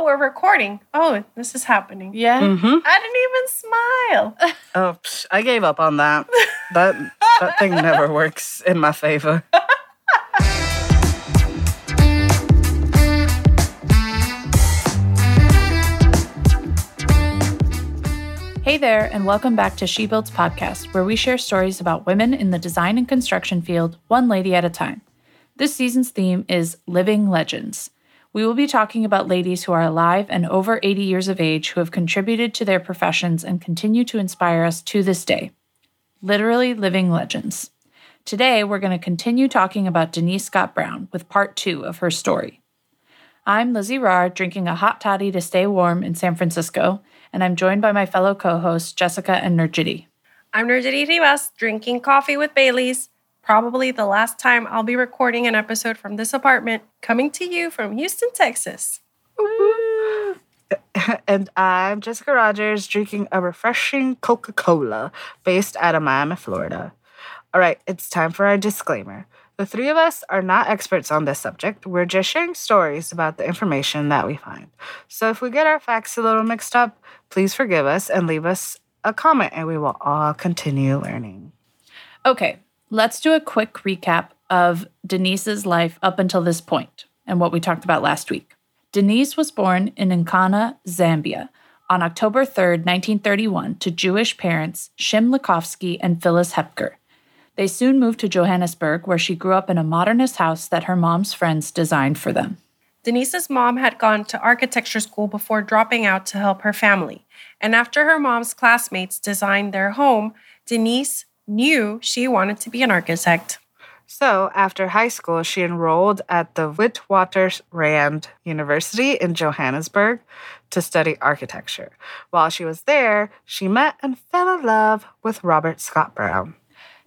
Oh, we're recording. Oh, this is happening. Yeah. Mm-hmm. I didn't even smile. Oh, psh, I gave up on that. That that thing never works in my favor. Hey there, and welcome back to She Builds podcast, where we share stories about women in the design and construction field, one lady at a time. This season's theme is Living Legends. We will be talking about ladies who are alive and over 80 years of age who have contributed to their professions and continue to inspire us to this day. Literally living legends. Today, we're going to continue talking about Denise Scott Brown with part two of her story. I'm Lizi Raar, drinking a hot toddy to stay warm in San Francisco, and I'm joined by my fellow co hosts, Jessica and Norgerie. I'm Norgerie Rivas, drinking coffee with Bailey's. Probably the last time I'll be recording an episode from this apartment, coming to you from Houston, Texas. and I'm Jessica Rogers, drinking a refreshing Coca Cola based out of Miami, Florida. All right, it's time for our disclaimer. The three of us are not experts on this subject. We're just sharing stories about the information that we find. So if we get our facts a little mixed up, please forgive us and leave us a comment, and we will all continue learning. Okay, let's do a quick recap of Denise's life up until this point and what we talked about last week. Denise was born in Nkana, Zambia, on October 3rd, 1931, to Jewish parents Shim Lakofski and Phyllis Hepker. They soon moved to Johannesburg, where she grew up in a modernist house that her mom's friends designed for them. Denise's mom had gone to architecture school before dropping out to help her family. And after her mom's classmates designed their home, Denise knew she wanted to be an architect. So, after high school, she enrolled at the Witwatersrand University in Johannesburg to study architecture. While she was there, she met and fell in love with Robert Scott Brown.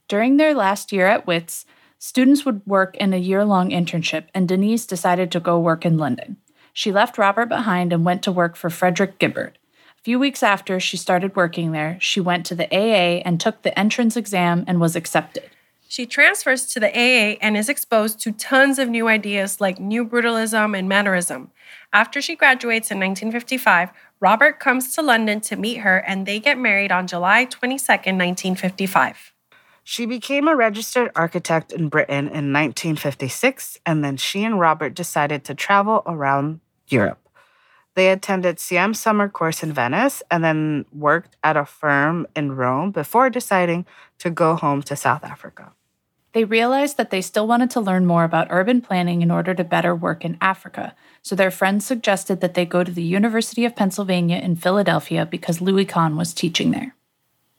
During their last year at WITS, students would work in a year long internship, and Denise decided to go work in London. She left Robert behind and went to work for Frederick Gibberd. A few weeks after she started working there, she went to the AA and took the entrance exam and was accepted. She transfers to the AA and is exposed to tons of new ideas like New Brutalism and Mannerism. After she graduates in 1955, Robert comes to London to meet her and they get married on July 22, 1955. She became a registered architect in Britain in 1956, and then she and Robert decided to travel around Europe. They attended CIAM summer course in Venice and then worked at a firm in Rome before deciding to go home to South Africa. They realized that they still wanted to learn more about urban planning in order to better work in Africa, so their friends suggested that they go to the University of Pennsylvania in Philadelphia because Louis Kahn was teaching there.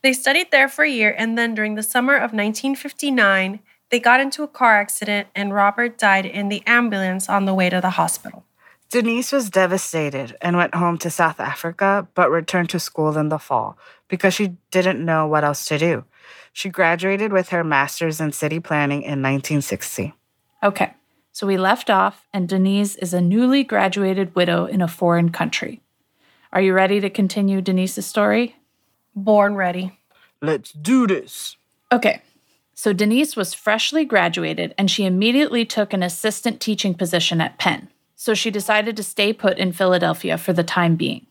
They studied there for a year, and then during the summer of 1959, they got into a car accident and Robert died in the ambulance on the way to the hospital. Denise was devastated and went home to South Africa, but returned to school in the fall because she didn't know what else to do. She graduated with her master's in city planning in 1960. Okay, So we left off, and Denise is a newly graduated widow in a foreign country. Are you ready to continue Denise's story? Born ready. Let's do this. Okay. So Denise was freshly graduated and she immediately took an assistant teaching position at Penn. So she decided to stay put in Philadelphia for the time being.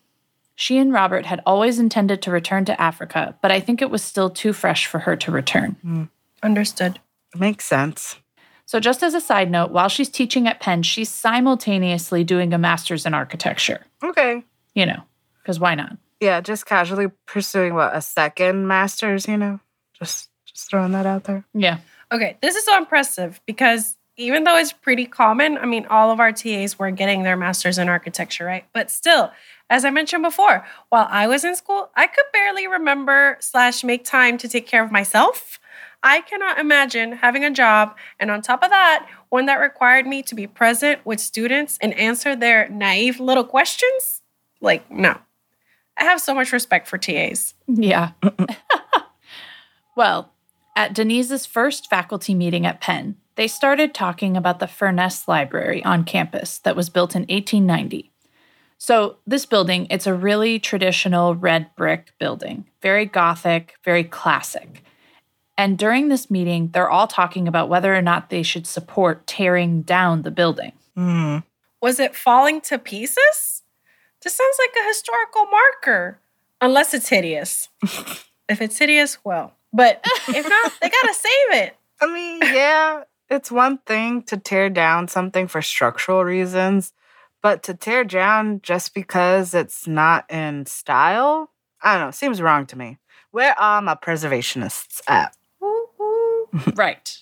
She and Robert had always intended to return to Africa, but I think it was still too fresh for her to return. Hmm. Understood. Makes sense. So, just as a side note, while she's teaching at Penn, she's simultaneously doing a master's in architecture. Okay. You know, because why not? Yeah, just casually pursuing what a second master's, you know? Just just throwing that out there. Yeah. Okay, this is so impressive because even though it's pretty common, I mean, all of our TAs were getting their master's in architecture, right? But still, as I mentioned before, while I was in school, I could barely remember slash make time to take care of myself. I cannot imagine having a job and on top of that, one that required me to be present with students and answer their naive little questions. Like, no. I have so much respect for TAs. Yeah. well, at Denise's first faculty meeting at Penn, they started talking about the Furness Library on campus that was built in 1890. So, this building, it's a really traditional red brick building, very gothic, very classic. And during this meeting, they're all talking about whether or not they should support tearing down the building. Hmm. Was it falling to pieces? This sounds like a historical marker, unless it's hideous. if it's hideous, well, but if not, they gotta save it. I mean, yeah, it's one thing to tear down something for structural reasons, but to tear down just because it's not in style, I don't know, seems wrong to me. Where are my preservationists at? right.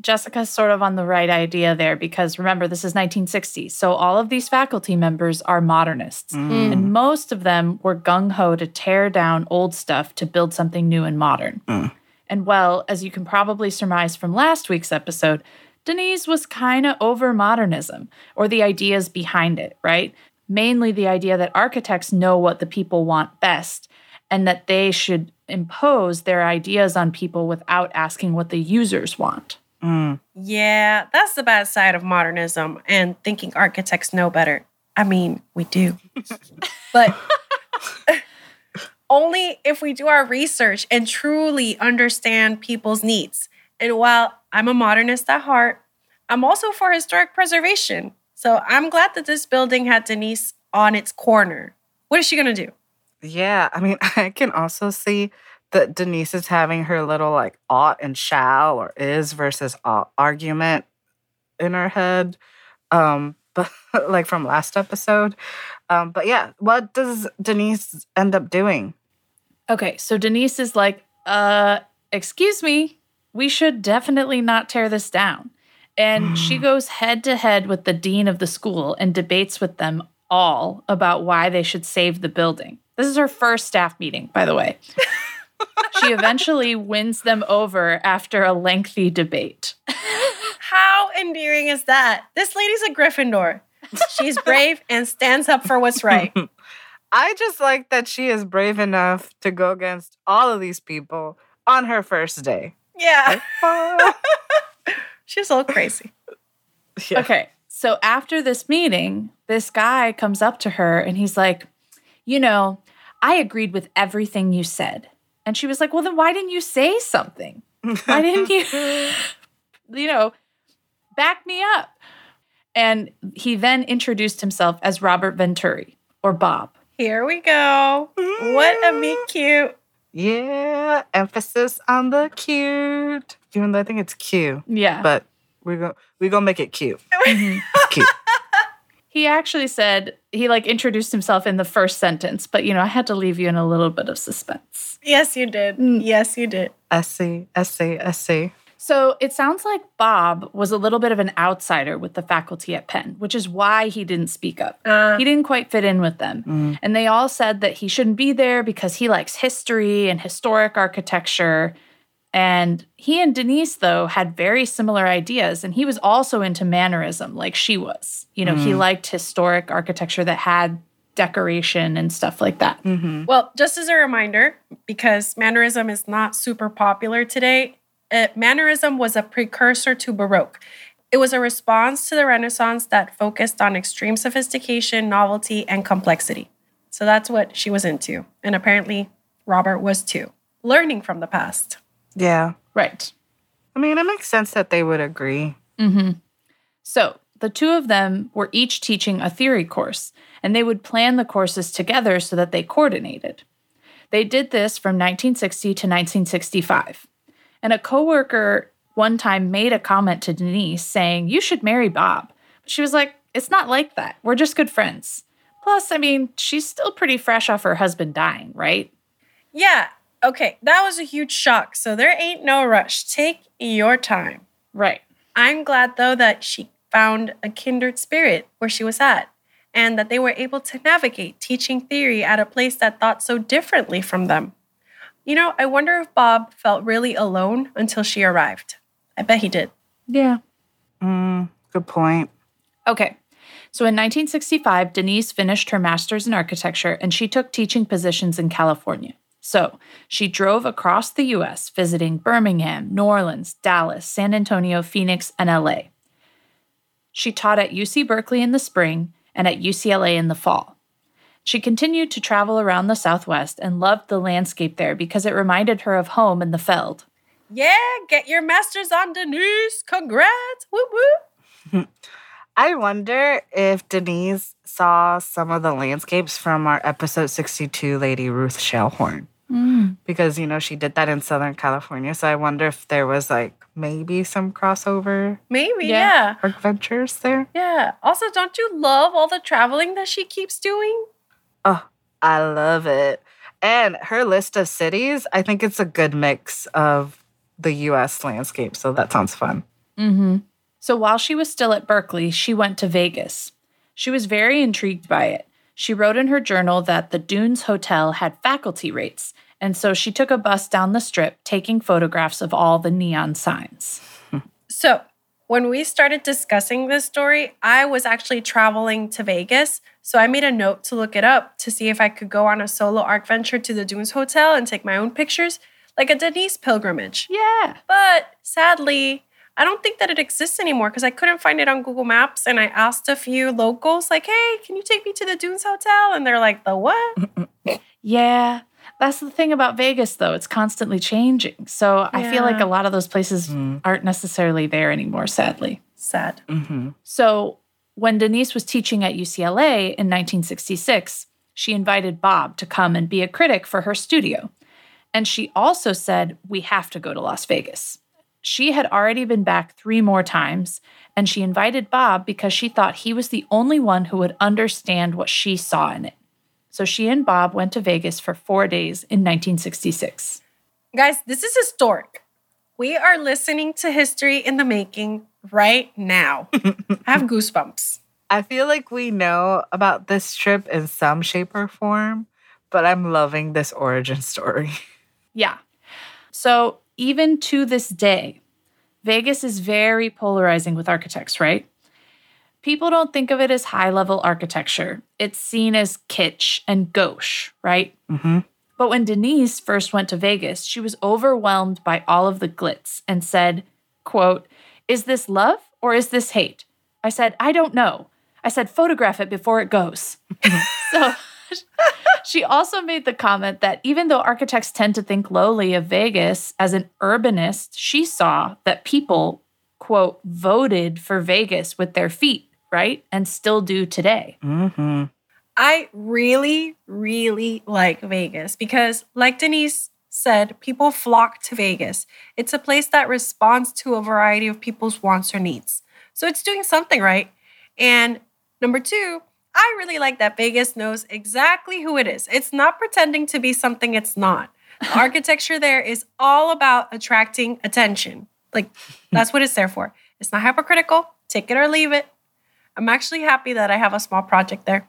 Jessica's sort of on the right idea there because remember, this is 1960. So all of these faculty members are modernists. Mm. And most of them were gung ho to tear down old stuff to build something new and modern. Mm. And well, as you can probably surmise from last week's episode, Denise was kind of over modernism or the ideas behind it, right? Mainly the idea that architects know what the people want best and that they should impose their ideas on people without asking what the users want. Mm. Yeah, that's the bad side of modernism and thinking architects know better. I mean, we do. but only if we do our research and truly understand people's needs. And while I'm a modernist at heart, I'm also for historic preservation. So I'm glad that this building had Denise on its corner. What is she going to do? Yeah, I mean, I can also see that Denise is having her little like ought and shall or is versus ought argument in her head. Um, but like from last episode. Um, but yeah, what does Denise end up doing? Okay, so Denise is like, uh, excuse me, we should definitely not tear this down. And she goes head to head with the dean of the school and debates with them all about why they should save the building. This is her first staff meeting, by the way. she eventually wins them over after a lengthy debate. How endearing is that? This lady's a Gryffindor. She's brave and stands up for what's right. I just like that she is brave enough to go against all of these people on her first day. Yeah. Ah. She's a little crazy. Yeah. Okay. So after this meeting, this guy comes up to her and he's like, You know, I agreed with everything you said. And she was like, Well, then why didn't you say something? Why didn't you, you know, back me up? And he then introduced himself as Robert Venturi or Bob. Here we go. What a meet cute. Yeah, emphasis on the cute. Even though I think it's cute, Yeah. but we're gonna we're gonna make it cute. Mhm. It's cute. He actually said he like introduced himself in the first sentence, but you know, I had to leave you in a little bit of suspense. Yes, you did. Mm. Yes, you did. I see. I see. I see. So it sounds like Bob was a little bit of an outsider with the faculty at Penn, which is why he didn't speak up. Uh, He didn't quite fit in with them. Mm. And they all said that he shouldn't be there because he likes history and historic architecture. And he and Denise, though, had very similar ideas. And he was also into mannerism, like she was. You know, he Mm. liked historic architecture that had decoration and stuff like that. Mm-hmm. well, just as a reminder, because Mannerism is not super popular today, uh, Mannerism was a precursor to Baroque. It was a response to the Renaissance that focused on extreme sophistication, novelty, and complexity. So that's what she was into. And apparently, Robert was too, learning from the past. Yeah. Right. I mean, it makes sense that they would agree. Mm-hmm. So the two of them were each teaching a theory course, and they would plan the courses together so that they coordinated. They did this from 1960 to 1965. And a coworker one time made a comment to Denise saying, You should marry Bob. But she was like, It's not like that. We're just good friends. Plus, I mean, she's still pretty fresh off her husband dying, right? Yeah, okay, that was a huge shock. So there ain't no rush. Take your time. Right. I'm glad, though, that she found a kindred spirit where she was at and that they were able to navigate teaching theory at a place that thought so differently from them. You know, I wonder if Bob felt really alone until she arrived. I bet he did. Yeah. Mm, good point. Okay. So in 1965, Denise finished her master's in architecture and she took teaching positions in California. So she drove across the US, visiting Birmingham, New Orleans, Dallas, San Antonio, Phoenix, and LA. She taught at UC Berkeley in the spring and at UCLA in the fall. She continued to travel around the Southwest and loved the landscape there because it reminded her of home in the veld. Yeah, get your master's on Denise. Congrats. Whoop whoop. I wonder if Denise saw some of the landscapes from our episode 62 lady Ruth Shellhorn. Mm. Because, you know, she did that in Southern California. So I wonder if there was like maybe some crossover Maybe, Yeah. yeah. adventures there. Yeah. Also, don't you love all the traveling that she keeps doing? Oh, I love it. And her list of cities, I think it's a good mix of the US landscape. So that sounds fun. Mm-hmm. So while she was still at Berkeley, she went to Vegas. She was very intrigued by it. She wrote in her journal that the Dunes Hotel had faculty rates, and so she took a bus down the strip taking photographs of all the neon signs. So, when we started discussing this story, I was actually traveling to Vegas. So, I made a note to look it up to see if I could go on a solo arc venture to the Dunes Hotel and take my own pictures, like a Denise pilgrimage. Yeah. But sadly, I don't think that it exists anymore because I couldn't find it on Google Maps. And I asked a few locals, like, hey, can you take me to the Dunes Hotel? And they're like, the what? Yeah. That's the thing about Vegas, though. It's constantly changing. So I feel like a lot of those places aren't necessarily there anymore, sadly. Sad. Mm-hmm. So, when Denise was teaching at UCLA in 1966, she invited Bob to come and be a critic for her studio. And she also said, We have to go to Las Vegas. She had already been back three more times, and she invited Bob because she thought he was the only one who would understand what she saw in it. So she and Bob went to Vegas for four days in 1966. Guys, this is historic. We are listening to history in the making right now. I have goosebumps. I feel like we know about this trip in some shape or form, but I'm loving this origin story. Yeah. So even to this day, Vegas is very polarizing with architects, right? People don't think of it as high level architecture. It's seen as kitsch and gauche, right? Mm-hmm. But when Denise first went to Vegas, she was overwhelmed by all of the glitz and said, quote, "Is this love or is this hate?" I said, "I don't know." I said, "Photograph it before it goes." so she also made the comment that even though architects tend to think lowly of Vegas as an urbanist, she saw that people, quote, voted for Vegas with their feet, right? And still do today. Mm-hmm. I really, really like Vegas because, like Denise said, people flock to Vegas. It's a place that responds to a variety of people's wants or needs. So it's doing something right. And number two, I really like that Vegas knows exactly who it is. It's not pretending to be something it's not. The architecture there is all about attracting attention. Like, that's what it's there for. It's not hypocritical. Take it or leave it. I'm actually happy that I have a small project there.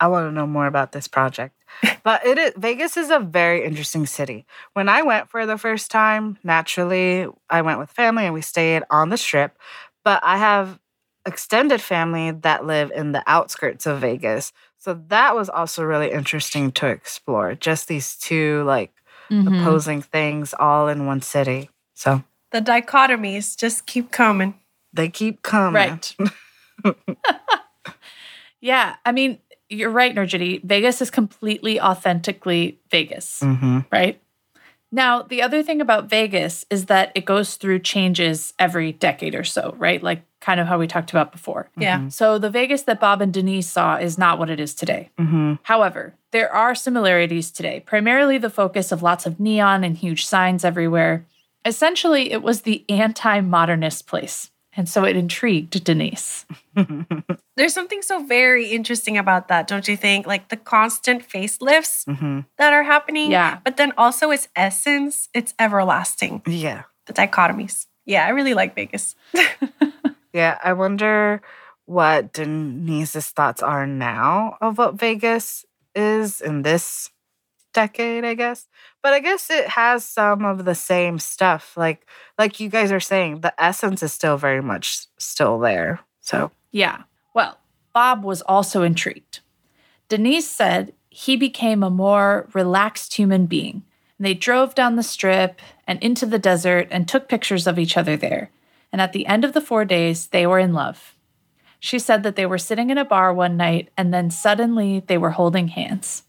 I want to know more about this project. But it is, Vegas is a very interesting city. When I went for the first time, naturally, I went with family and we stayed on the strip. But I have extended family that live in the outskirts of Vegas. So that was also really interesting to explore. Just these two like Mhm. opposing things all in one city. So The dichotomies just keep coming. They keep coming. Right. yeah. I mean, you're right, Norgerie. Vegas is completely authentically Vegas, hmm right? Now, the other thing about Vegas is that it goes through changes every decade or so, right? Like kind of how we talked about before. Yeah. So the Vegas that Bob and Denise saw is not what it is today. hmm However, there are similarities today, primarily the focus of lots of neon and huge signs everywhere. Essentially, it was the anti modernist place. And so it intrigued Denise. There's something so very interesting about that, don't you think? Like the constant facelifts hmm that are happening. Yeah. But then also its essence, it's everlasting. Yeah. The dichotomies. Yeah, I really like Vegas. Yeah. I wonder what Denise's thoughts are now of what Vegas is in this decade, I guess. But I guess it has some of the same stuff. Like like you guys are saying, the essence is still very much still there. So Yeah. Well, Bob was also intrigued. Denise said he became a more relaxed human being. And they drove down the strip and into the desert and took pictures of each other there. And at the end of the four days, they were in love. She said that they were sitting in a bar one night and then suddenly they were holding hands.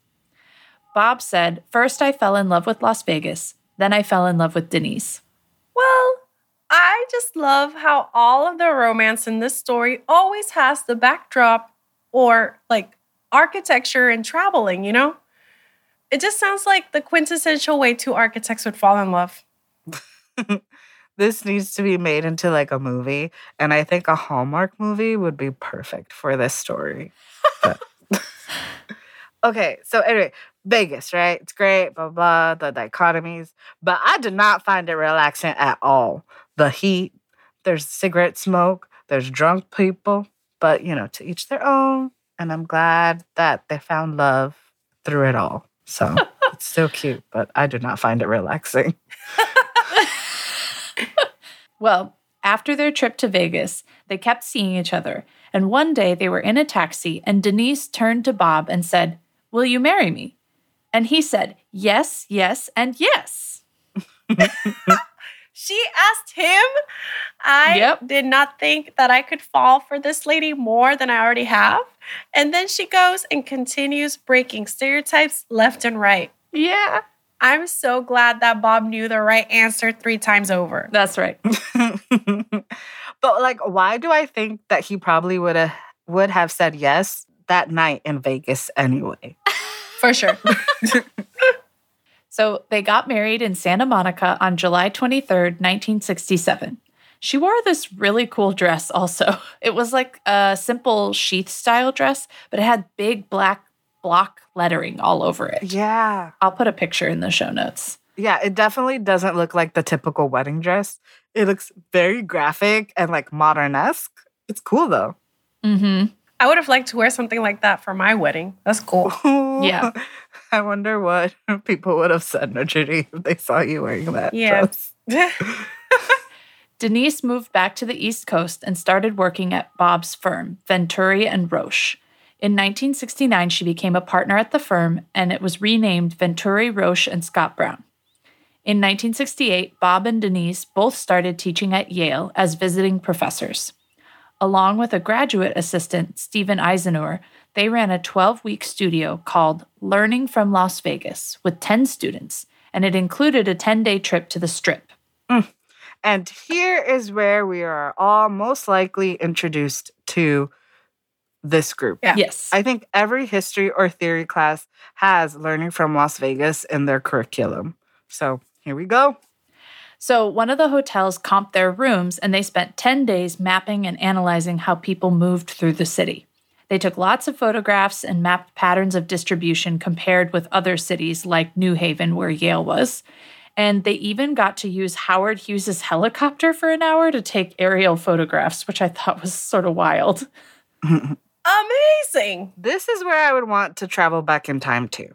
Bob said, First, I fell in love with Las Vegas, then I fell in love with Denise. Well, I just love how all of the romance in this story always has the backdrop or like architecture and traveling, you know? It just sounds like the quintessential way two architects would fall in love. this needs to be made into like a movie. And I think a Hallmark movie would be perfect for this story. Okay, so anyway, Vegas, right? It's great, blah, blah, the dichotomies. But I did not find it relaxing at all. The heat, there's cigarette smoke, there's drunk people, but you know, to each their own. And I'm glad that they found love through it all. So it's still cute, but I did not find it relaxing. Well, after their trip to Vegas, they kept seeing each other. And one day they were in a taxi, and Denise turned to Bob and said, Will you marry me? And he said, Yes, yes, and yes. She asked him. I Yep. did not think that I could fall for this lady more than I already have. And then she goes and continues breaking stereotypes left and right. Yeah. I'm so glad that Bob knew the right answer three times over. That's right. but like why do I think that he probably would have would have said yes that night in Vegas anyway? For sure. So they got married in Santa Monica on July 23rd, 1967. She wore this really cool dress also. It was like a simple sheath style dress, but it had big black block lettering all over it. Yeah. I'll put a picture in the show notes. Yeah, it definitely doesn't look like the typical wedding dress. It looks very graphic and like modern-esque. It's cool though. Mm-hmm. I would have liked to wear something like that for my wedding. That's cool. Yeah. I wonder what people would have said, Judy, if they saw you wearing that Yeah. Denise moved back to the East Coast and started working at Bob's firm, Venturi and Rauch. In 1969, she became a partner at the firm and it was renamed Venturi, Rauch, and Scott Brown. In 1968, Bob and Denise both started teaching at Yale as visiting professors. Along with a graduate assistant, Steven Izenour, they ran a 12 week studio called Learning from Las Vegas with 10 students, and it included a 10 day trip to the Strip. Mm. And here is where we are all most likely introduced to this group. Yeah. Yes. I think every history or theory class has learning from Las Vegas in their curriculum. So here we go. So, one of the hotels comped their rooms and they spent 10 days mapping and analyzing how people moved through the city. They took lots of photographs and mapped patterns of distribution compared with other cities like New Haven, where Yale was. And they even got to use Howard Hughes's helicopter for an hour to take aerial photographs, which I thought was sort of wild. Amazing. This is where I would want to travel back in time to.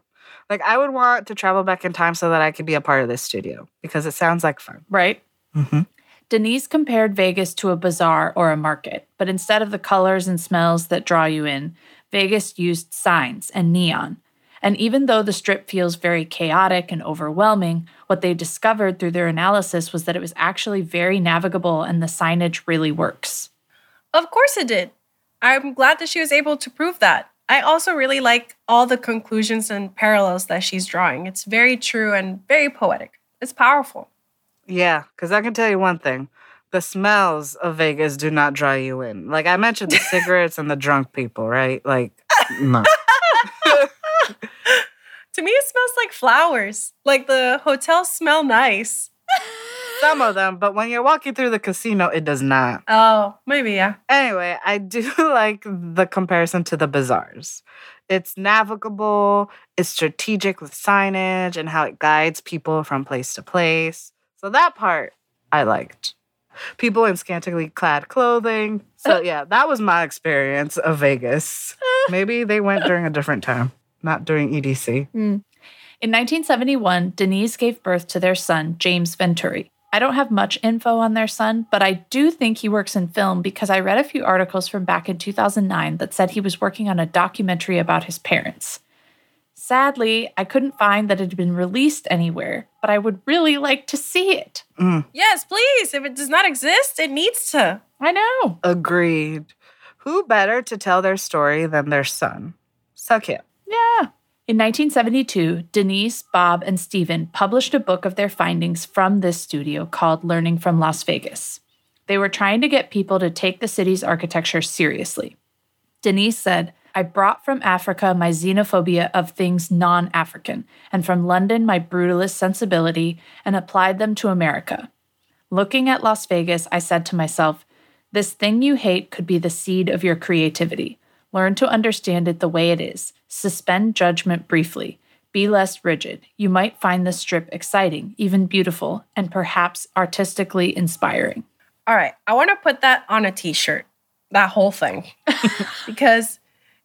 Like, I would want to travel back in time so that I could be a part of this studio because it sounds like fun. Right? Mm-hmm. Denise compared Vegas to a bazaar or a market, but instead of the colors and smells that draw you in, Vegas used signs and neon. And even though the strip feels very chaotic and overwhelming, what they discovered through their analysis was that it was actually very navigable and the signage really works. Of course it did. I'm glad that she was able to prove that. I also really like all the conclusions and parallels that she's drawing. It's very true and very poetic. It's powerful. Yeah, because I can tell you one thing. The smells of Vegas do not draw you in. Like I mentioned the cigarettes and the drunk people, right? Like, no. to me, it smells like flowers. Like the hotels smell nice. Some of them, but when you're walking through the casino, it does not. Oh, maybe, yeah. Anyway, I do like the comparison to the bazaars. It's navigable, it's strategic with signage and how it guides people from place to place. So that part I liked. People in scantily clad clothing. So yeah, that was my experience of Vegas. Maybe they went during a different time, not during EDC. Hmm. In 1971, Denise gave birth to their son, James Venturi. I don't have much info on their son, but I do think he works in film because I read a few articles from back in 2009 that said he was working on a documentary about his parents. Sadly, I couldn't find that it had been released anywhere, but I would really like to see it. Mm. Yes, please. If it does not exist, it needs to. I know. Agreed. Who better to tell their story than their son? So cute. Yeah. In 1972, Denise, Bob, and Stephen published a book of their findings from this studio called Learning from Las Vegas. They were trying to get people to take the city's architecture seriously. Denise said, I brought from Africa my xenophobia of things non African, and from London my brutalist sensibility, and applied them to America. Looking at Las Vegas, I said to myself, This thing you hate could be the seed of your creativity. Learn to understand it the way it is. Suspend judgment briefly. Be less rigid. You might find the strip exciting, even beautiful, and perhaps artistically inspiring. All right. I want to put that on a t shirt, that whole thing, because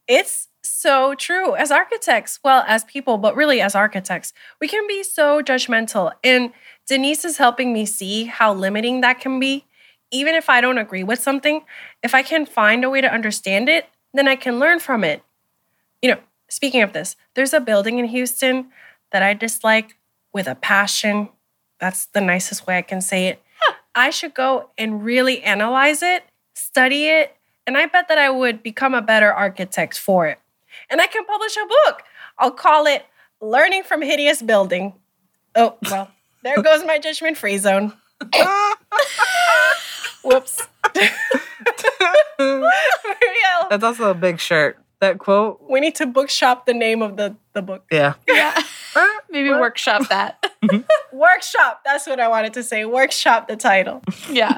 it's so true. As architects, well, as people, but really as architects, we can be so judgmental. And Denise is helping me see how limiting that can be. Even if I don't agree with something, if I can find a way to understand it, then I can learn from it. You know, speaking of this, there's a building in Houston that I dislike with a passion. That's the nicest way I can say it. I should go and really analyze it, study it, and I bet that I would become a better architect for it. And I can publish a book. I'll call it Learning from Hideous Building. Oh, well, there goes my judgment free zone. Whoops. Real. That's also a big shirt. That quote, We need to bookshop the name of the, the book. yeah. Yeah. Maybe workshop that. Mm-hmm. Workshop. That's what I wanted to say. Workshop the title. yeah.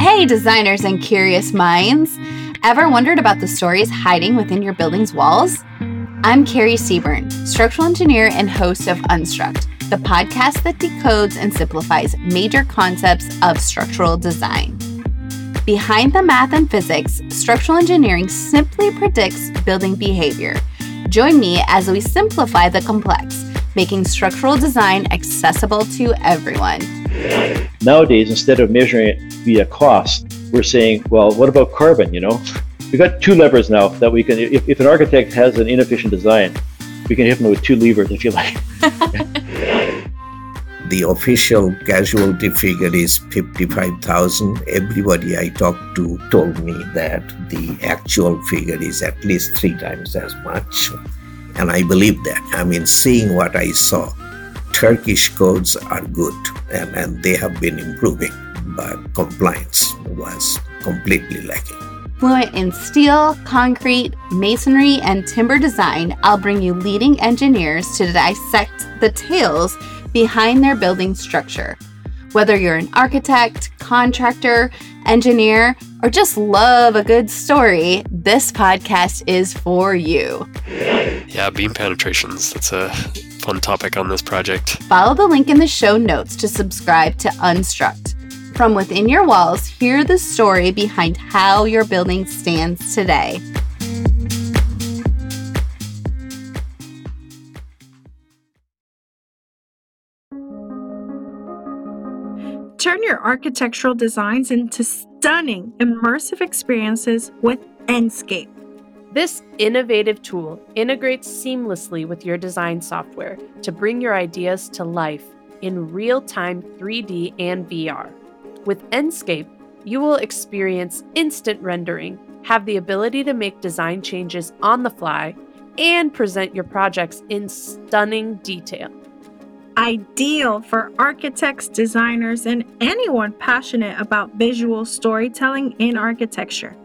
Hey, designers and curious minds! Ever wondered about the stories hiding within your building's walls? I'm Carrie Seaburn, structural engineer and host of Unstruct, the podcast that decodes and simplifies major concepts of structural design. Behind the math and physics, structural engineering simply predicts building behavior. Join me as we simplify the complex, making structural design accessible to everyone. Nowadays, instead of measuring it via cost, we're saying, well, what about carbon? You know, we've got two levers now that we can. If, if an architect has an inefficient design, we can hit them with two levers, if you like. The official casualty figure is 55,000. Everybody I talked to told me that the actual figure is at least three times as much. And I believe that. I mean, seeing what I saw, Turkish codes are good and, and they have been improving, but compliance was completely lacking. Fluent in steel, concrete, masonry, and timber design, I'll bring you leading engineers to dissect the tales behind their building structure. Whether you're an architect, contractor, engineer, or just love a good story, this podcast is for you. Yeah, beam penetrations. That's a fun topic on this project. Follow the link in the show notes to subscribe to Unstruct. From within your walls, hear the story behind how your building stands today. Turn your architectural designs into stunning, immersive experiences with Enscape. This innovative tool integrates seamlessly with your design software to bring your ideas to life in real time 3D and VR. With Enscape, you will experience instant rendering, have the ability to make design changes on the fly, and present your projects in stunning detail. Ideal for architects, designers, and anyone passionate about visual storytelling in architecture.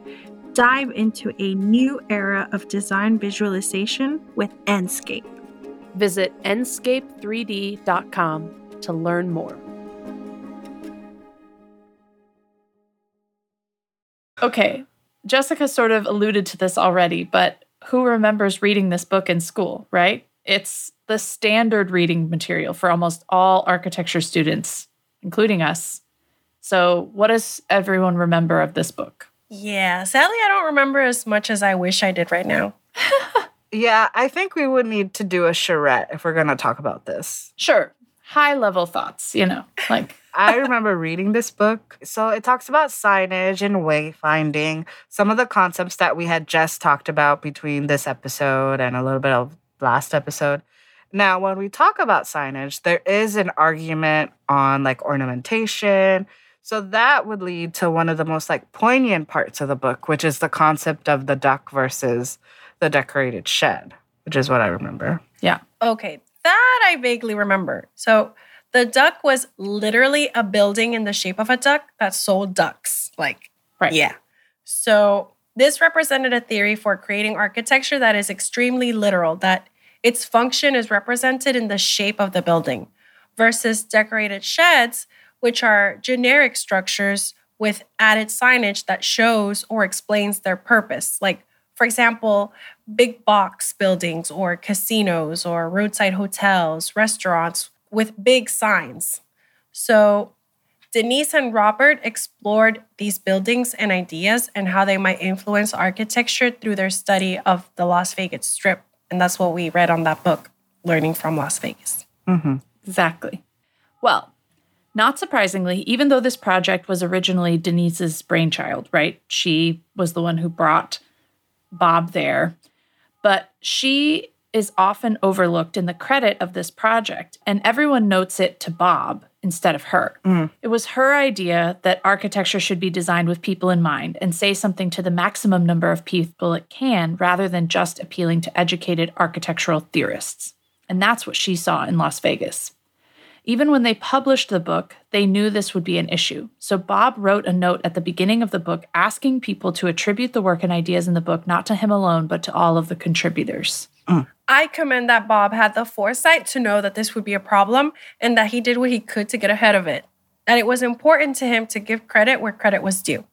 Dive into a new era of design visualization with Enscape. Visit enscape3d.com to learn more. Okay, Jessica sort of alluded to this already, but who remembers reading this book in school, right? It's the standard reading material for almost all architecture students, including us. So, what does everyone remember of this book? Yeah, sadly, I don't remember as much as I wish I did right now. Yeah, I think we would need to do a charrette if we're going to talk about this. Sure. High level thoughts, you know, like I remember reading this book. So it talks about signage and wayfinding, some of the concepts that we had just talked about between this episode and a little bit of last episode. Now, when we talk about signage, there is an argument on like ornamentation. So that would lead to one of the most like poignant parts of the book, which is the concept of the duck versus the decorated shed, which is what I remember. Yeah. Okay, that I vaguely remember. So the duck was literally a building in the shape of a duck that sold ducks. Like, right. yeah. So this represented a theory for creating architecture that is extremely literal, that its function is represented in the shape of the building, versus decorated sheds, which are generic structures with added signage that shows or explains their purpose. Like, for example, big box buildings or casinos or roadside hotels, restaurants with big signs. So, Denise and Robert explored these buildings and ideas and how they might influence architecture through their study of the Las Vegas Strip. And that's what we read on that book, Learning from Las Vegas. Mm-hmm. Exactly. Well, not surprisingly, even though this project was originally Denise's brainchild, right? She was the one who brought Bob there. But she is often overlooked in the credit of this project, and everyone notes it to Bob instead of her. Mm. It was her idea that architecture should be designed with people in mind and say something to the maximum number of people it can rather than just appealing to educated architectural theorists. And that's what she saw in Las Vegas. Even when they published the book, they knew this would be an issue. So Bob wrote a note at the beginning of the book asking people to attribute the work and ideas in the book not to him alone, but to all of the contributors. Mm. I commend that Bob had the foresight to know that this would be a problem and that he did what he could to get ahead of it. And it was important to him to give credit where credit was due.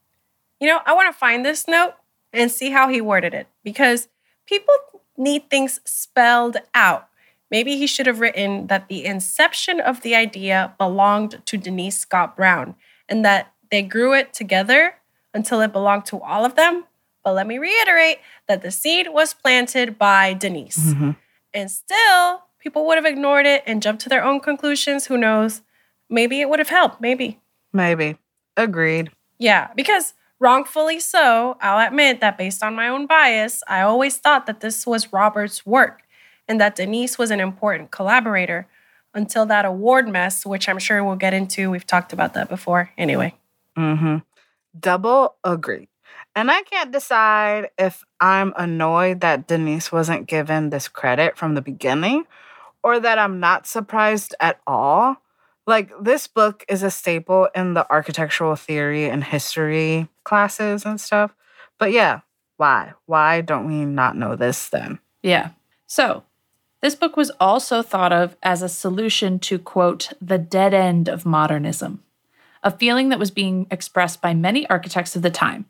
You know, I want to find this note and see how he worded it because people need things spelled out. Maybe he should have written that the inception of the idea belonged to Denise Scott Brown and that they grew it together until it belonged to all of them. But let me reiterate that the seed was planted by Denise. Mm-hmm. And still, people would have ignored it and jumped to their own conclusions. Who knows? Maybe it would have helped. Maybe. Maybe. Agreed. Yeah, because wrongfully so, I'll admit that based on my own bias, I always thought that this was Robert's work and that Denise was an important collaborator until that award mess, which I'm sure we'll get into. We've talked about that before. Anyway. Mm-hmm. Double agree. And I can't decide if I'm annoyed that Denise wasn't given this credit from the beginning or that I'm not surprised at all. Like, this book is a staple in the architectural theory and history classes and stuff. But yeah, why? Why don't we not know this then? Yeah. So, this book was also thought of as a solution to, quote, the dead end of modernism, a feeling that was being expressed by many architects of the time.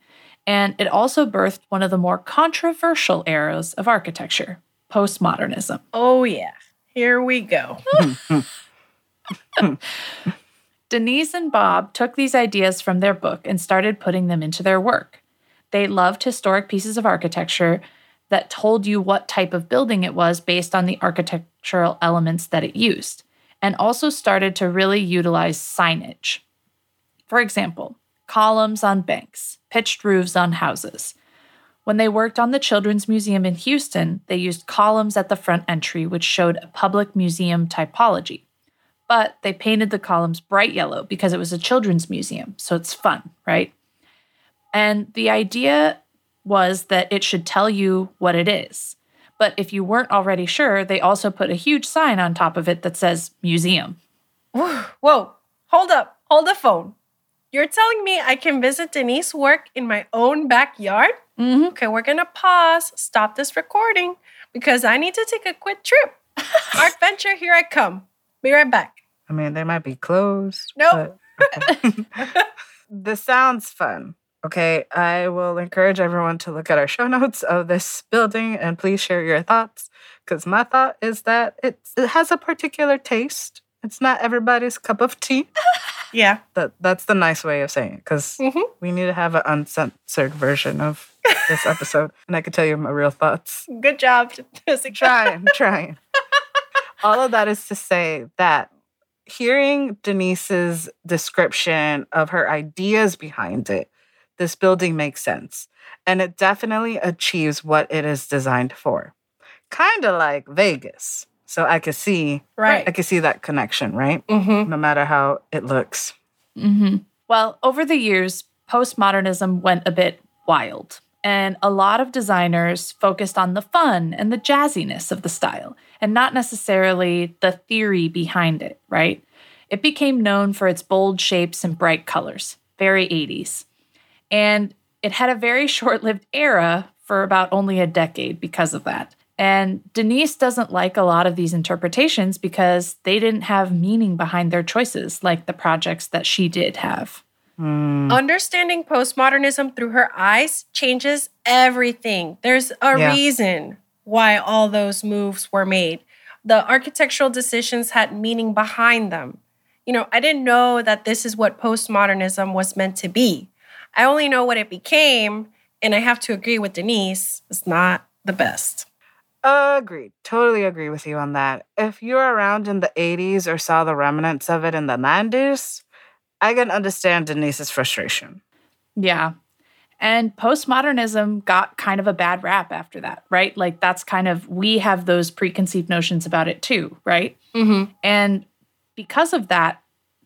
And it also birthed one of the more controversial eras of architecture, postmodernism. Oh, yeah. Here we go. Denise and Bob took these ideas from their book and started putting them into their work. They loved historic pieces of architecture that told you what type of building it was based on the architectural elements that it used, and also started to really utilize signage. For example, columns on banks, pitched roofs on houses. When they worked on the Children's Museum in Houston, they used columns at the front entry, which showed a public museum typology. But they painted the columns bright yellow because it was a children's museum, so it's fun, right? And the idea was that it should tell you what it is. But if you weren't already sure, they also put a huge sign on top of it that says museum. Whoa, hold up, hold the phone. You're telling me I can visit Denise work in my own backyard? Mm-hmm. Okay, we're gonna pause, stop this recording because I need to take a quick trip. Art Venture, here I come. Be right back. I mean, they might be closed. Nope. but- this sounds fun. Okay, I will encourage everyone to look at our show notes of this building and please share your thoughts. Because my thought is that it's, it has a particular taste. It's not everybody's cup of tea. Yeah. That that's the nice way of saying it. Because mm-hmm. we need to have an uncensored version of this episode, and I can tell you my real thoughts. Good job. Trying, trying. All of that is to say that hearing Denise's description of her ideas behind it, this building makes sense. And it definitely achieves what it is designed for. Kind of like Vegas. So I could see Right. I could see that connection, right? Mm-hmm. No matter how it looks. hmm Well, over the years, postmodernism went a bit wild, and a lot of designers focused on the fun and the jazziness of the style, and not necessarily the theory behind it, right? It became known for its bold shapes and bright colors, very 80s. And it had a very short lived era for about only a decade because of that. And Denise doesn't like a lot of these interpretations because they didn't have meaning behind their choices, like the projects that she did have. Hmm. Understanding postmodernism through her eyes changes everything. There's a Yeah. reason why all those moves were made. The architectural decisions had meaning behind them. You know, I didn't know that this is what postmodernism was meant to be. I only know what it became, and I have to agree with Denise, it's not the best. Agreed. Totally agree with you on that. If you were around in the 80s or saw the remnants of it in the 90s, I can understand Denise's frustration. Yeah. And postmodernism got kind of a bad rap after that, right? Like that's kind of, we have those preconceived notions about it too, right? Mm-hmm. And because of that,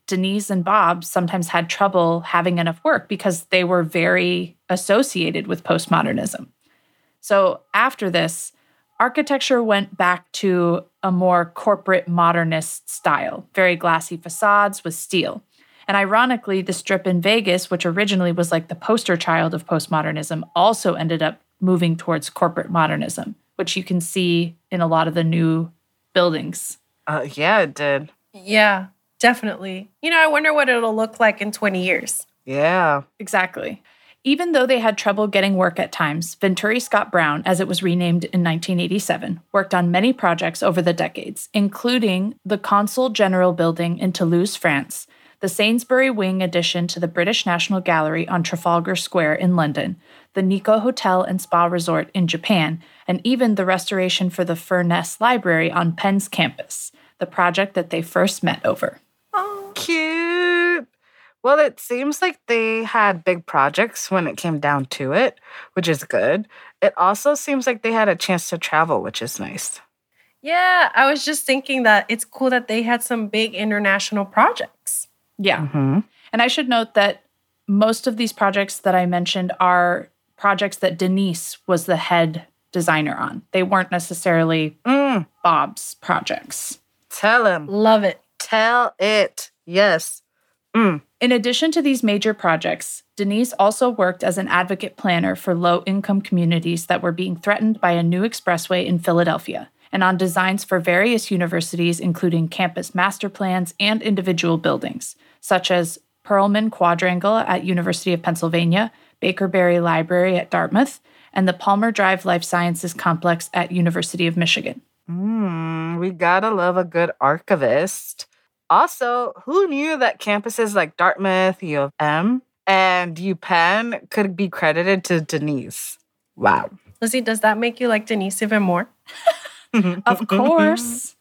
Denise and Bob sometimes had trouble having enough work because they were very associated with postmodernism. So after this, architecture went back to a more corporate modernist style, very glassy facades with steel. And ironically, the strip in Vegas, which originally was like the poster child of postmodernism, also ended up moving towards corporate modernism, which you can see in a lot of the new buildings. Uh, yeah, it did. Yeah, definitely. You know, I wonder what it'll look like in 20 years. Yeah. Exactly. Even though they had trouble getting work at times, Venturi Scott Brown, as it was renamed in 1987, worked on many projects over the decades, including the Consul General Building in Toulouse, France, the Sainsbury Wing addition to the British National Gallery on Trafalgar Square in London, the Nikko Hotel and Spa Resort in Japan, and even the restoration for the Furness Library on Penn's campus, the project that they first met over. Oh, Cute. Well, it seems like they had big projects when it came down to it, which is good. It also seems like they had a chance to travel, which is nice. Yeah, I was just thinking that it's cool that they had some big international projects. Yeah. Mm-hmm. And I should note that most of these projects that I mentioned are projects that Denise was the head designer on. They weren't necessarily Mm, Bob's projects. tell him. Love it. Tell it. Yes. Mm. In addition to these major projects, Denise also worked as an advocate planner for low income communities that were being threatened by a new expressway in Philadelphia, and on designs for various universities, including campus master plans and individual buildings, such as Perelman Quadrangle at University of Pennsylvania, Baker-Berry Library at Dartmouth, and the Palmer Drive Life Sciences Complex at University of Michigan. Mm, we gotta love a good archivist. Also, who knew that campuses like Dartmouth, U of M, and UPenn could be credited to Denise? Wow. Lizi, does that make you like Denise even more? Of course.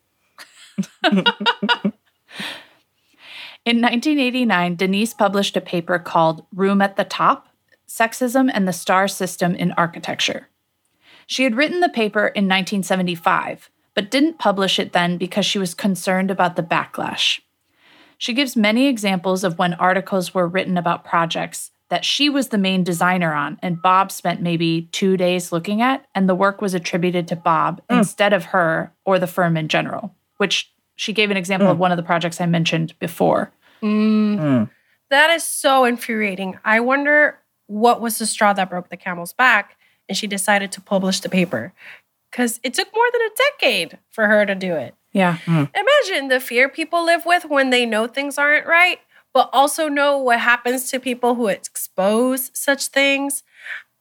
In 1989, Denise published a paper called Room at the Top Sexism and the Star System in Architecture. She had written the paper in 1975, but didn't publish it then because she was concerned about the backlash. She gives many examples of when articles were written about projects that she was the main designer on and Bob spent maybe two days looking at, and the work was attributed to Bob Mm. instead of her or the firm in general, which she gave an example of Mm. one of the projects I mentioned before. Mm. That is so infuriating. I wonder what was the straw that broke the camel's back and she decided to publish the paper. Because it took more than a decade for her to do it. Yeah. Hmm. Imagine the fear people live with when they know things aren't right, but also know what happens to people who expose such things.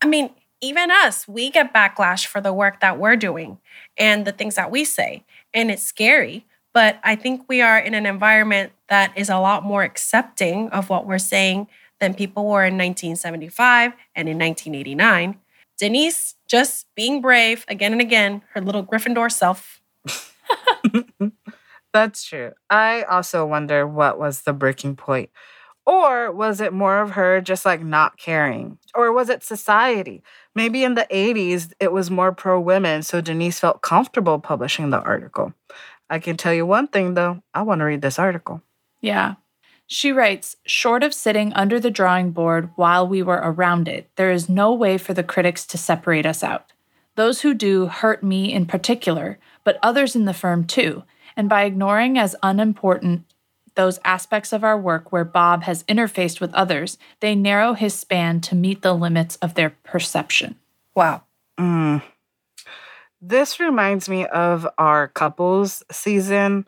I mean, even us, we get backlash for the work that we're doing and the things that we say. And it's scary, but I think we are in an environment that is a lot more accepting of what we're saying than people were in 1975 and in 1989. Denise just being brave again and again, her little Gryffindor self. That's true. I also wonder what was the breaking point. Or was it more of her just like not caring? Or was it society? Maybe in the 80s, it was more pro women, so Denise felt comfortable publishing the article. I can tell you one thing though I want to read this article. Yeah. She writes Short of sitting under the drawing board while we were around it, there is no way for the critics to separate us out. Those who do hurt me in particular, but others in the firm too. And by ignoring as unimportant those aspects of our work where Bob has interfaced with others, they narrow his span to meet the limits of their perception. Wow. Mm. This reminds me of our couples season.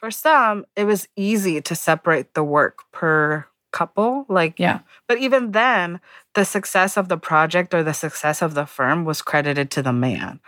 For some, it was easy to separate the work per couple. Like, yeah. But even then, the success of the project or the success of the firm was credited to the man.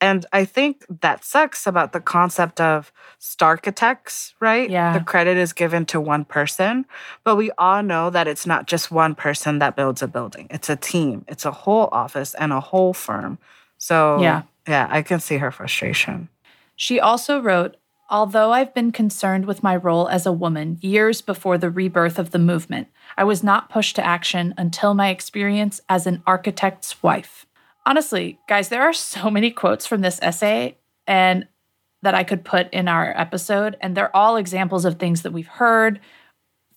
And I think that sucks about the concept of starchitects, right? Yeah. The credit is given to one person, but we all know that it's not just one person that builds a building. It's a team. It's a whole office and a whole firm. So Yeah. yeah, I can see her frustration. She also wrote, Although I've been concerned with my role as a woman years before the rebirth of the movement, I was not pushed to action until my experience as an architect's wife. Honestly, guys, there are so many quotes from this essay and that I could put in our episode, and they're all examples of things that we've heard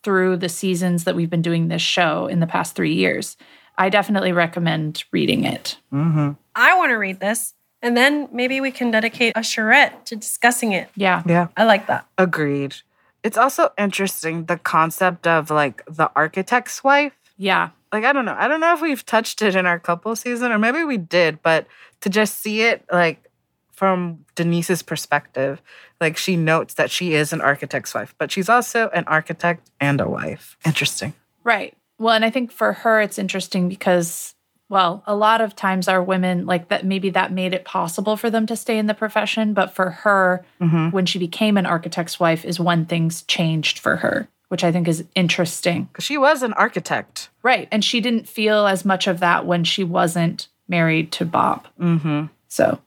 through the seasons that we've been doing this show in the past three years. I definitely recommend reading it. Mm-hmm. I want to read this. And then maybe we can dedicate a charrette to discussing it. Yeah. Yeah. I like that. Agreed. It's also interesting the concept of like the architect's wife. Yeah. Like, I don't know. I don't know if we've touched it in our couple season or maybe we did, but to just see it like from Denise's perspective, like she notes that she is an architect's wife, but she's also an architect and a wife. Interesting. Right. Well, and I think for her, it's interesting because, well, a lot of times our women, like that, maybe that made it possible for them to stay in the profession. But for her, Mhm. when she became an architect's wife, is when things changed for her, which I think is interesting. Because she was an architect. Right. And she didn't feel as much of that when she wasn't married to Bob. Mm-hmm. So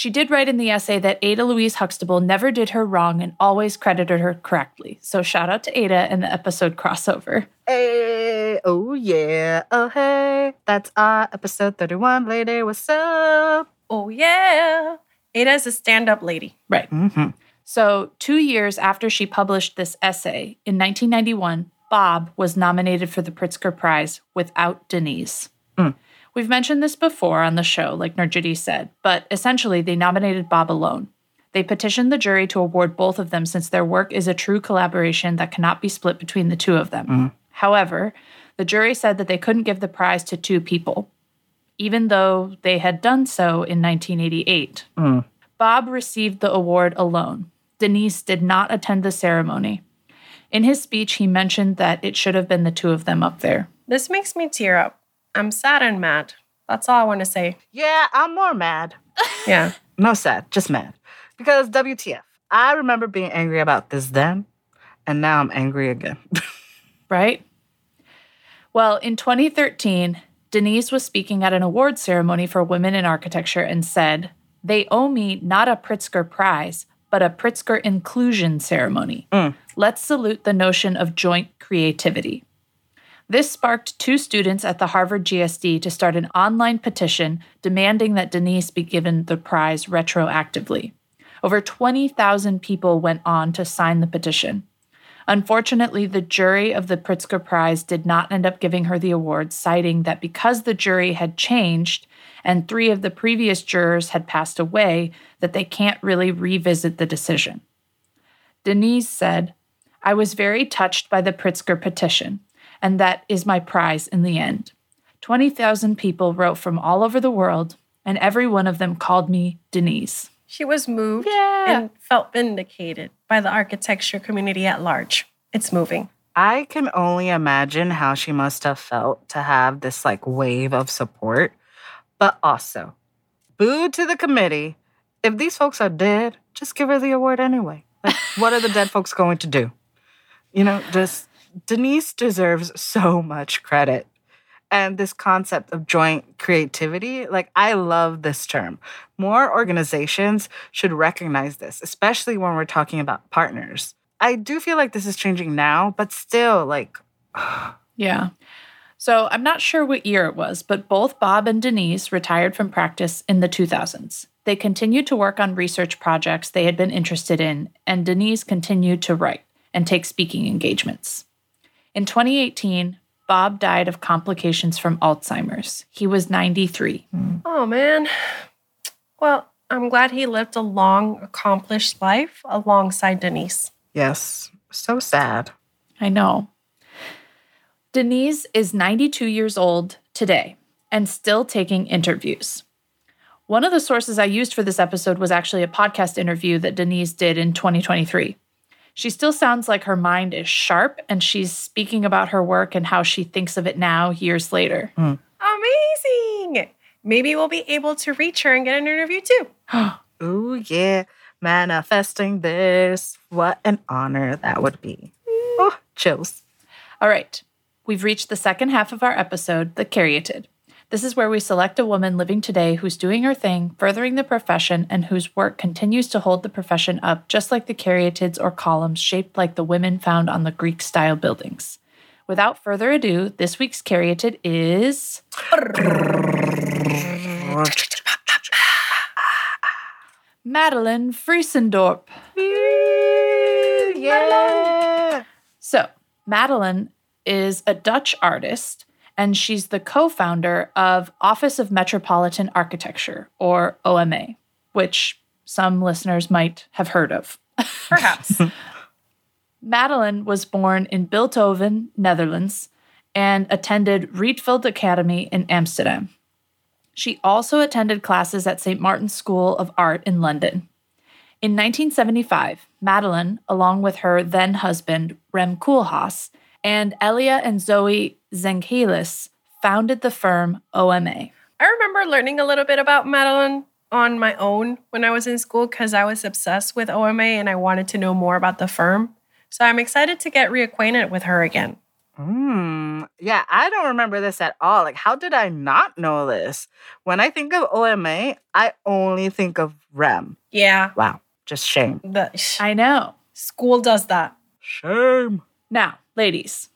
she did write in the essay that Ada Louise Huxtable never did her wrong and always credited her correctly. So shout out to Ada and the episode crossover. Hey, oh yeah, oh hey. That's our episode 31. Lady, what's up? Oh, yeah. Ada is a stand up lady. Right. Mm-hmm. So, two years after she published this essay, in 1991, Bob was nominated for the Pritzker Prize without Denise. Mm. We've mentioned this before on the show, like Norgerie said, but essentially they nominated Bob alone. They petitioned the jury to award both of them since their work is a true collaboration that cannot be split between the two of them. Mm. However, the jury said that they couldn't give the prize to two people, even though they had done so in 1988. Mm. Bob received the award alone. Denise did not attend the ceremony. In his speech, he mentioned that it should have been the two of them up there. This makes me tear up. I'm sad and mad. That's all I want to say. Yeah, I'm more mad. Yeah. No sad, just mad. Because WTF. I remember being angry about this then, and now I'm angry again. right? Well, in 2013, Denise was speaking at an award ceremony for women in architecture and said, They owe me not a Pritzker Prize, but a Pritzker Inclusion Ceremony. Mm. Let's salute the notion of joint creativity. This sparked two students at the Harvard GSD to start an online petition demanding that Denise be given the prize retroactively. Over 20,000 people went on to sign the petition. Unfortunately, the jury of the Pritzker Prize did not end up giving her the award, citing that because the jury had changed and three of the previous jurors had passed away, that they can't really revisit the decision. Denise said, I was very touched by the Pritzker petition, and that is my prize in the end. 20,000 people wrote from all over the world, and every one of them called me Denise. She was moved Yeah. and felt vindicated by the architecture community at large. It's moving. I can only imagine how she must have felt to have this like wave of support. But also, boo to the committee. If these folks are dead, just give her the award anyway. Like, what are the dead folks going to do? You know, just Denise deserves so much credit. And this concept of joint creativity, like, I love this term. More organizations should recognize this, especially when we're talking about partners. I do feel like this is changing now, but still, like, Yeah. So I'm not sure what year it was, but both Bob and Denise retired from practice in the 2000s. They continued to work on research projects they had been interested in, and Denise continued to write and take speaking engagements. In 2018, Bob died of complications from Alzheimer's. He was 93. Oh, man. Well, I'm glad he lived a long, accomplished life alongside Denise. yes, so sad. I know. Denise is 92 years old today and still taking interviews. One of the sources I used for this episode was actually a podcast interview that Denise did in 2023. She still sounds like her mind is sharp and she's speaking about her work and how she thinks of it now, years later. Hmm. Amazing! Maybe we'll be able to reach her and get an interview too. oh, yeah. Manifesting this. What an honor that would be. Oh, chills. All right, we've reached the second half of our episode, The Caryatid. This is where we select a woman living today who's doing her thing, furthering the profession, and whose work continues to hold the profession up, just like the caryatids or columns shaped like the women found on the Greek style buildings. Without further ado, this week's caryatid is. Madeline Vriesendorp. Yeah. So, Madeline is a Dutch artist, and she's the co founder of Office of Metropolitan Architecture, or OMA, which some listeners might have heard of. Perhaps. Madeline was born in Bilthoven, Netherlands, and attended Rietveld Academy in Amsterdam. She also attended classes at St. Martin's School of Art in London. In 1975, Madeline, along with her then husband, Rem Koolhaas, and Elia and Zoe Zenghelis, founded the firm OMA. I remember learning a little bit about Madeline on my own when I was in school because I was obsessed with OMA and I wanted to know more about the firm. So I'm excited to get reacquainted with her again. Hmm. Yeah, I don't remember this at all. Like, how did I not know this? When I think of OMA, I only think of Rem. Yeah, Wow, just shame. the I know. school does that. Shame. Now, ladies,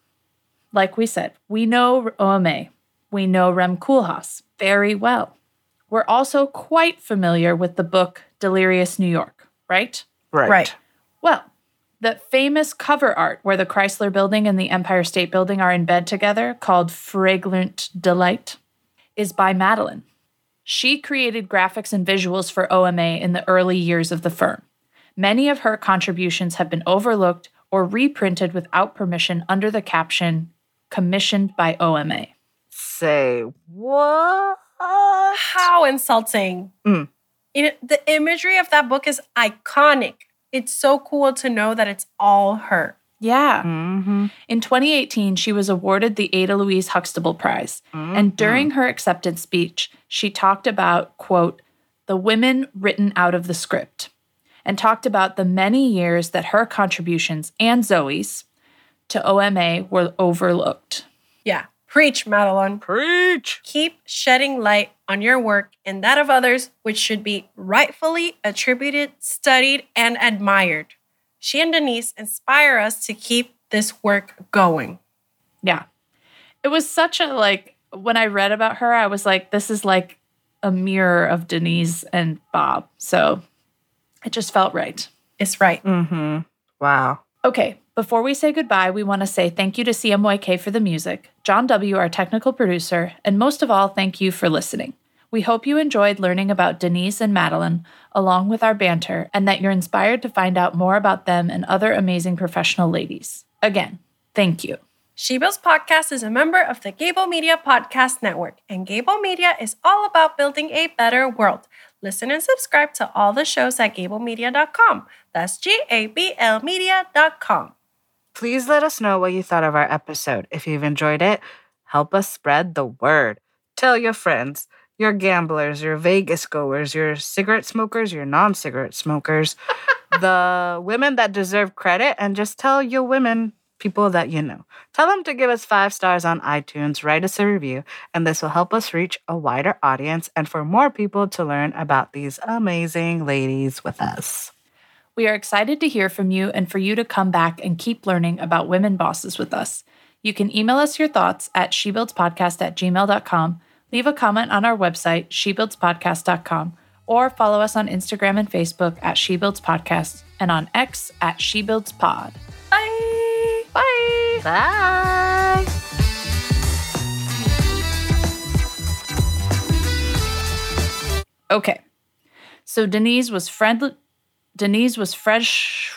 like we said, we know OMA, we know Rem Koolhaas very well. We're also quite familiar with the book Delirious New York, right? Right. Right. Well, the famous cover art where the Chrysler Building and the Empire State Building are in bed together, called Flagrant Délit, is by Madeline. She created graphics and visuals for OMA in the early years of the firm. Many of her contributions have been overlooked or reprinted without permission under the caption commissioned by OMA. Say what? How insulting. Mm. It- the imagery of that book is iconic. It's so cool to know that it's all her. Yeah. Mm-hmm. In 2018, she was awarded the Ada Louise Huxtable Prize. Mm-hmm. And during her acceptance speech, she talked about, quote, the women written out of the script, and talked about the many years that her contributions and Zoe's to OMA were overlooked. Yeah. Preach, Madeline. Preach. Keep shedding light on your work and that of others, which should be rightfully attributed, studied, and admired. She and Denise inspire us to keep this work going. Yeah. It was such a like when I read about her, I was like, this is like a mirror of Denise and Bob. So it just felt right. It's right. Mm-hmm. Wow. Okay, before we say goodbye, we want to say thank you to CMYK for the music, John W., our technical producer, and most of all, thank you for listening. We hope you enjoyed learning about Denise and Madeline along with our banter and that you're inspired to find out more about them and other amazing professional ladies. Again, thank you. She Builds Podcast is a member of the Gable Media Podcast Network, and Gable Media is all about building a better world. Listen and subscribe to all the shows at gablemedia.com. That's G A B L media.com. Please let us know what you thought of our episode. If you've enjoyed it, help us spread the word. Tell your friends, your gamblers, your Vegas goers, your cigarette smokers, your non cigarette smokers, the women that deserve credit, and just tell your women people that you know. Tell them to give us five stars on iTunes, write us a review, and this will help us reach a wider audience and for more people to learn about these amazing ladies with us. We are excited to hear from you and for you to come back and keep learning about women bosses with us. You can email us your thoughts at shebuildspodcast at gmail.com, leave a comment on our website, shebuildspodcast.com, or follow us on Instagram and Facebook at shebuildspodcast and on X at shebuildspod. Bye. Bye. Bye. Okay. So Denise was friendly. Denise was fresh.